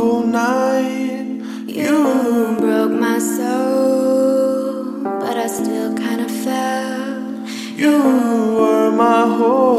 cold night. You, broke my soul, but I still kinda felt You were my whole.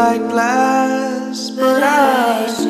like glass, but I.